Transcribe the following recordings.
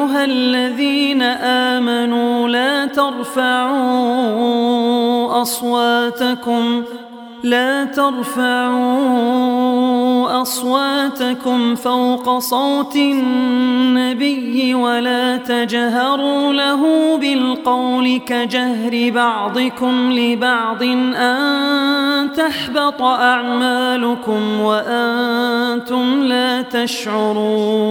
أيها الذين آمنوا لا ترفعوا أصواتكم لا ترفعوا أصواتكم فوق صوت النبي ولا تجهروا له بالقول كجهر بعضكم لبعض أن تحبط أعمالكم وأنتم لا تشعرون.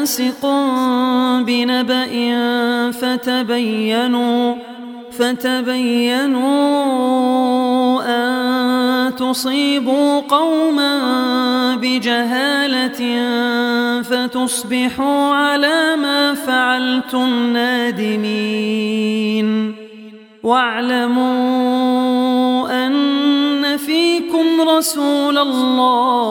فاسق بنبأ فتبينوا فتبينوا أن تصيبوا قوما بجهالة فتصبحوا على ما فعلتم نادمين. واعلموا أن فيكم رسول الله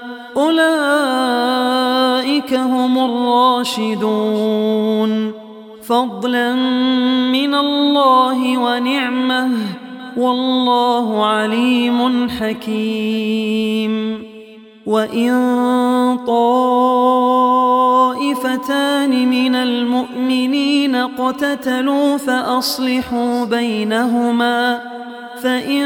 أولئك هم الراشدون. فضلا من الله ونعمة والله عليم حكيم. وإن طائفتان من المؤمنين اقتتلوا فأصلحوا بينهما فإن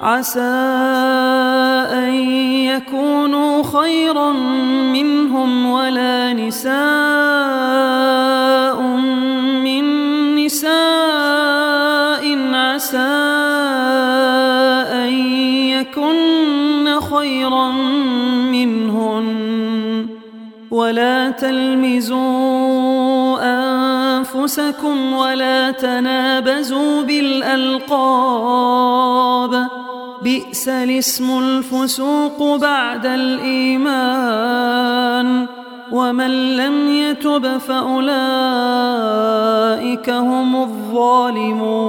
عسى أن يكونوا خيرا منهم ولا نساء من نساء عسى أن يكن خيرا منهن. ولا تلمزوا أنفسكم ولا تنابزوا بالألقاب. بئس الاسم الفسوق بعد الإيمان. ومن لم يتب فأولئك هم الظالمون.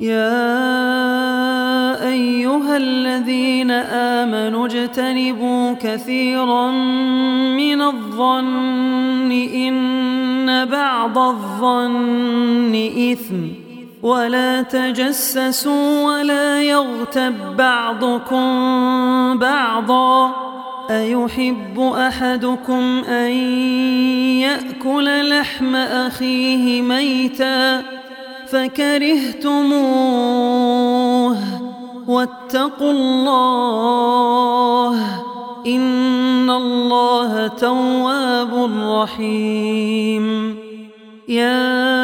يا أيها الذين آمنوا اجتنبوا كثيرا من الظن إن بعض الظن إثم. ولا تجسسوا ولا يغتب بعضكم بعضا. أيحب أحدكم أن يأكل لحم أخيه ميتاً فكرهتموه واتقوا الله إن الله تواب رحيم. يا